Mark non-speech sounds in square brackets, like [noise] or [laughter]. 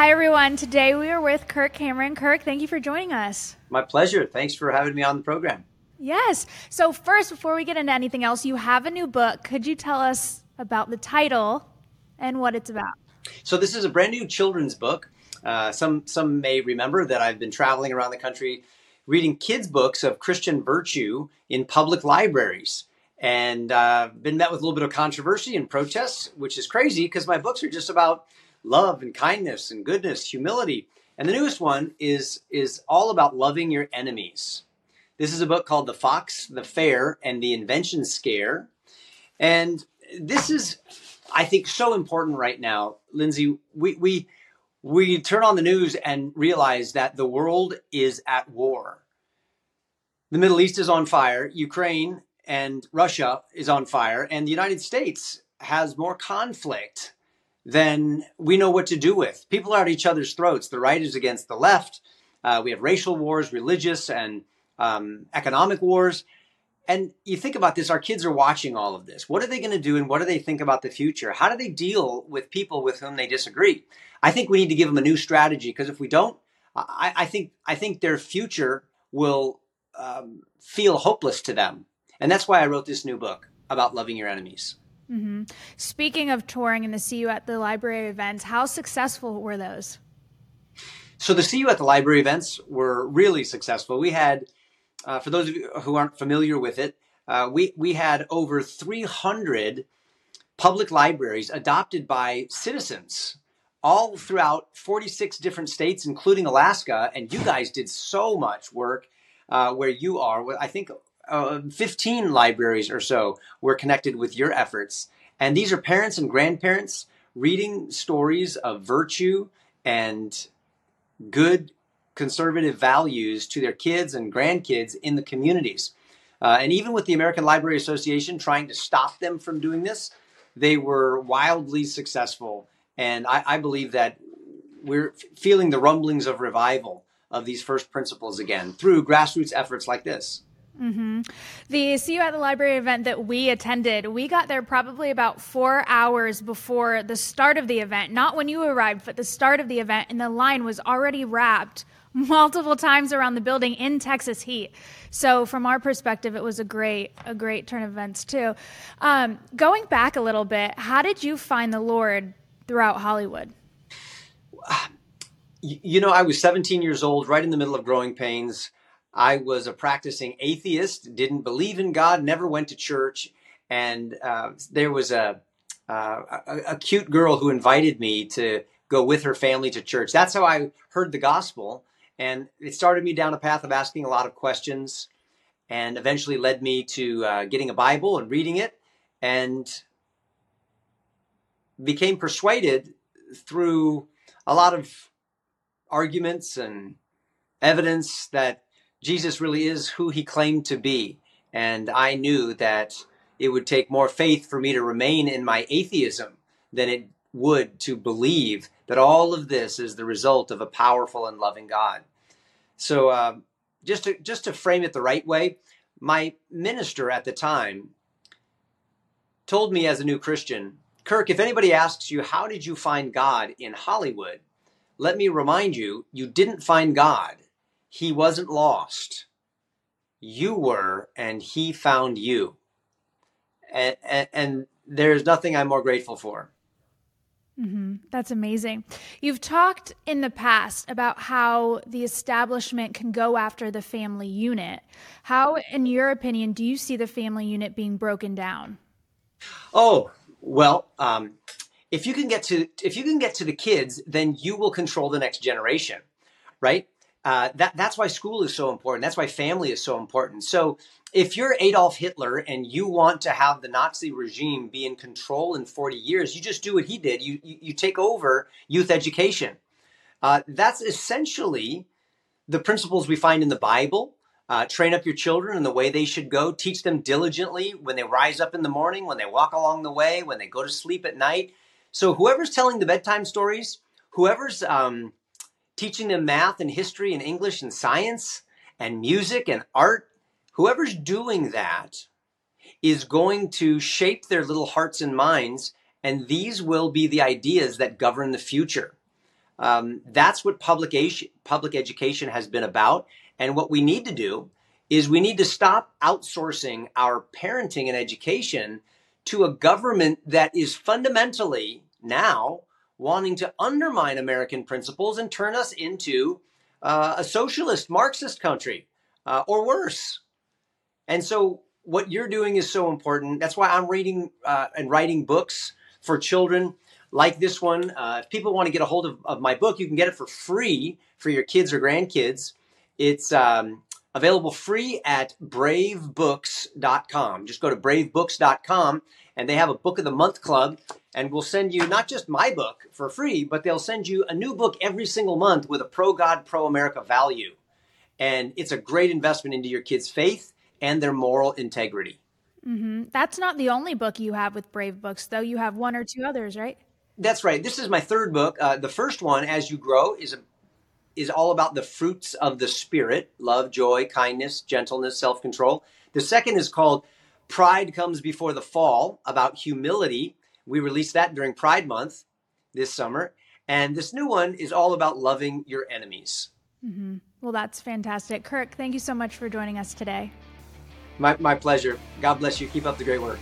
Hi, everyone. Today we are with Kirk Cameron. Kirk, thank you for joining us. My pleasure. Thanks for having me on the program. Yes. So, first, before we get into anything else, you have a new book. Could you tell us about the title and what it's about? So, this is a brand new children's book. Uh, some some may remember that I've been traveling around the country reading kids' books of Christian virtue in public libraries and uh, been met with a little bit of controversy and protests, which is crazy because my books are just about love and kindness and goodness, humility. And the newest one is is all about loving your enemies. This is a book called The Fox, the Fair, and the Invention Scare. And this is, I think, so important right now. Lindsay, we we we turn on the news and realize that the world is at war. The Middle East is on fire. Ukraine and Russia is on fire, and the United States has more conflict than we know what to do with. People are at each other's throats. The right is against the left. Uh, we have racial wars, religious and um, economic wars. And you think about this, our kids are watching all of this. What are they going to do and what do they think about the future? How do they deal with people with whom they disagree? I think we need to give them a new strategy because if we don't, I, I, think I think their future will um, feel hopeless to them. And that's why I wrote this new book about loving your enemies. Mm-hmm. Speaking of touring and the See You at the Library events, how successful were those? So the See You at the Library events were really successful. We had, uh, for those of you who aren't familiar with it, uh, we we had over 300 public libraries adopted by citizens all throughout 46 different states, including Alaska. And you guys did so much work uh, where you are. I think uh, 15 libraries or so were connected with your efforts. And these are parents and grandparents reading stories of virtue and good conservative values to their kids and grandkids in the communities. Uh, and even with the American Library Association trying to stop them from doing this, they were wildly successful. And I, I believe that we're feeling the rumblings of revival of these first principles again through grassroots efforts like this. Mm-hmm. The See You at the Library event that we attended, we got there probably about four hours before the start of the event. Not when you arrived, but the start of the event, and the line was already wrapped [laughs] multiple times around the building in Texas heat. So from our perspective, it was a great, a great turn of events too. Um, going back a little bit, how did you find the Lord throughout Hollywood? [sighs] You know, I was 17 years old, right in the middle of growing pains. I was a practicing atheist, didn't believe in God, never went to church, and uh, there was a, uh, a, a cute girl who invited me to go with her family to church. That's how I heard the gospel, and it started me down a path of asking a lot of questions, and eventually led me to uh, getting a Bible and reading it, and became persuaded through a lot of arguments and evidence that Jesus really is who he claimed to be. And I knew that it would take more faith for me to remain in my atheism than it would to believe that all of this is the result of a powerful and loving God. So, uh, just to just to frame it the right way, my minister at the time told me as a new Christian, Kirk, if anybody asks you how did you find God in Hollywood, let me remind you, you didn't find God he wasn't lost. You were, and he found you. And, and, and there's nothing I'm more grateful for. Mm-hmm. That's amazing. You've talked in the past about how the establishment can go after the family unit. How, in your opinion, do you see the family unit being broken down? Oh, well, um, if you can get to if you can get to the kids, then you will control the next generation, right? Uh, that that's why school is so important. That's why family is so important. So if you're Adolf Hitler and you want to have the Nazi regime be in control in 40 years, you just do what he did. You you, you take over youth education. Uh, that's essentially the principles we find in the Bible. Uh, train up your children in the way they should go. Teach them diligently when they rise up in the morning, when they walk along the way, when they go to sleep at night. So whoever's telling the bedtime stories, whoever's um, teaching them math and history and English and science and music and art, whoever's doing that is going to shape their little hearts and minds, and these will be the ideas that govern the future. Um, that's what public, public education has been about. And what we need to do is we need to stop outsourcing our parenting and education to a government that is fundamentally now wanting to undermine American principles and turn us into uh, a socialist Marxist country uh, or worse. And so, what you're doing is so important. That's why I'm reading uh, and writing books for children like this one. Uh, if people want to get a hold of, of, my book, you can get it for free for your kids or grandkids. It's um, available free at bravebooks.com. Just go to bravebooks.com and they have a book of the month club and we'll send you not just my book for free, but they'll send you a new book every single month with a pro God, pro America value. And it's a great investment into your kids' faith and their moral integrity. Mm-hmm. That's not the only book you have with Brave Books, though. You have one or two others, right? That's right. This is my third book. Uh, the first one, As You Grow, is a, is all about the fruits of the Spirit: love, joy, kindness, gentleness, self control. The second is called Pride Comes Before the Fall, about humility. We released that during Pride Month this summer. And this new one is all about loving your enemies. Mm-hmm. Well, that's fantastic. Kirk, thank you so much for joining us today. My, my pleasure. God bless you. Keep up the great work.